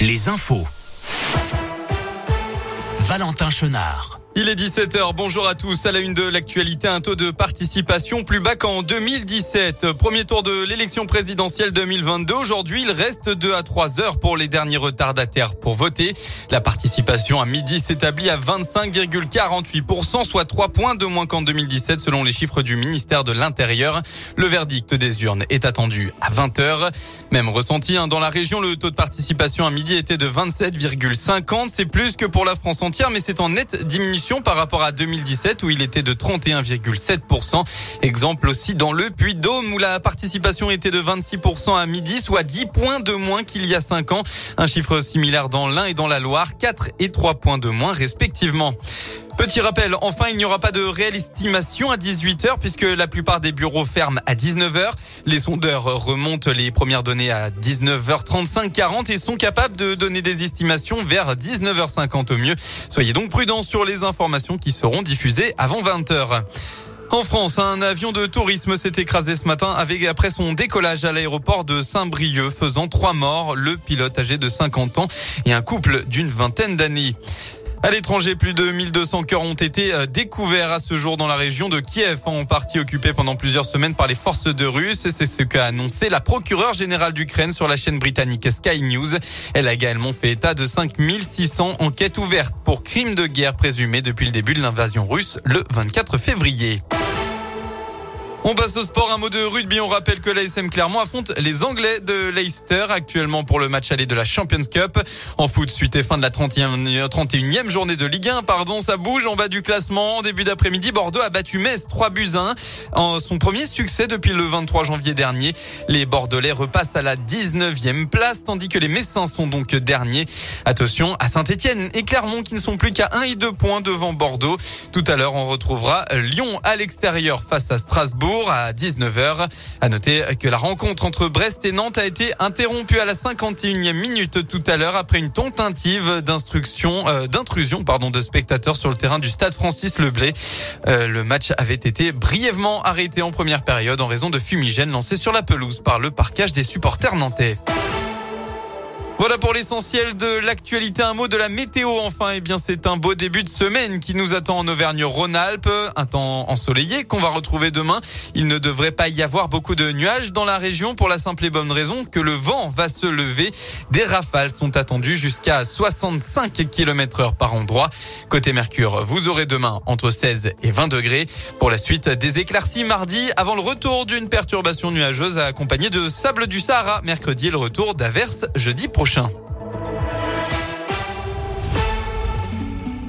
les infos. Valentin Chenard. Il est 17h, bonjour à tous. À la une de l'actualité, un taux de participation plus bas qu'en 2017. Premier tour de l'élection présidentielle 2022. Aujourd'hui, il reste 2 à 3 heures pour les derniers retardataires pour voter. La participation à midi s'établit à 25,48%, soit 3 points de moins qu'en 2017 selon les chiffres du ministère de l'Intérieur. Le verdict des urnes est attendu à 20h. Même ressenti hein, dans la région, le taux de participation à midi était de 27,50. C'est plus que pour la France entière, mais c'est en nette diminution par rapport à 2017 où il était de 31,7%. Exemple aussi dans le Puy-Dôme où la participation était de 26% à midi, soit 10 points de moins qu'il y a 5 ans. Un chiffre similaire dans l'Ain et dans la Loire, 4 et 3 points de moins respectivement. Petit rappel, enfin, il n'y aura pas de réelle estimation à 18h puisque la plupart des bureaux ferment à 19h. Les sondeurs remontent les premières données à 19h35, 40 et sont capables de donner des estimations vers 19h50 au mieux. Soyez donc prudents sur les informations qui seront diffusées avant 20h. En France, un avion de tourisme s'est écrasé ce matin avec, après son décollage à l'aéroport de Saint-Brieuc, faisant trois morts, le pilote âgé de 50 ans et un couple d'une vingtaine d'années. À l'étranger, plus de 1200 cœurs ont été euh, découverts à ce jour dans la région de Kiev, en partie occupée pendant plusieurs semaines par les forces de Russes. C'est ce qu'a annoncé la procureure générale d'Ukraine sur la chaîne britannique Sky News. Elle a également fait état de 5600 enquêtes ouvertes pour crimes de guerre présumés depuis le début de l'invasion russe le 24 février. On passe au sport, un mot de rugby. On rappelle que l'ASM Clermont affronte les Anglais de Leicester actuellement pour le match aller de la Champions Cup. En foot, suite et fin de la 31e, 31e journée de Ligue 1, pardon, ça bouge en bas du classement. En début d'après-midi, Bordeaux a battu Metz 3 buts 1. En son premier succès depuis le 23 janvier dernier. Les Bordelais repassent à la 19e place, tandis que les Messins sont donc derniers. Attention à Saint-Etienne et Clermont qui ne sont plus qu'à 1 et 2 points devant Bordeaux. Tout à l'heure, on retrouvera Lyon à l'extérieur face à Strasbourg à 19h. À noter que la rencontre entre Brest et Nantes a été interrompue à la 51e minute tout à l'heure après une tentative d'instruction, euh, d'intrusion, pardon, de spectateurs sur le terrain du stade Francis Leblé. Euh, le match avait été brièvement arrêté en première période en raison de fumigènes lancés sur la pelouse par le parquage des supporters nantais. Voilà pour l'essentiel de l'actualité. Un mot de la météo enfin. Eh bien, c'est un beau début de semaine qui nous attend en Auvergne-Rhône-Alpes. Un temps ensoleillé qu'on va retrouver demain. Il ne devrait pas y avoir beaucoup de nuages dans la région pour la simple et bonne raison que le vent va se lever. Des rafales sont attendues jusqu'à 65 km heure par endroit. Côté Mercure, vous aurez demain entre 16 et 20 degrés. Pour la suite, des éclaircies mardi avant le retour d'une perturbation nuageuse accompagnée de sable du Sahara. Mercredi, le retour d'averses jeudi prochain.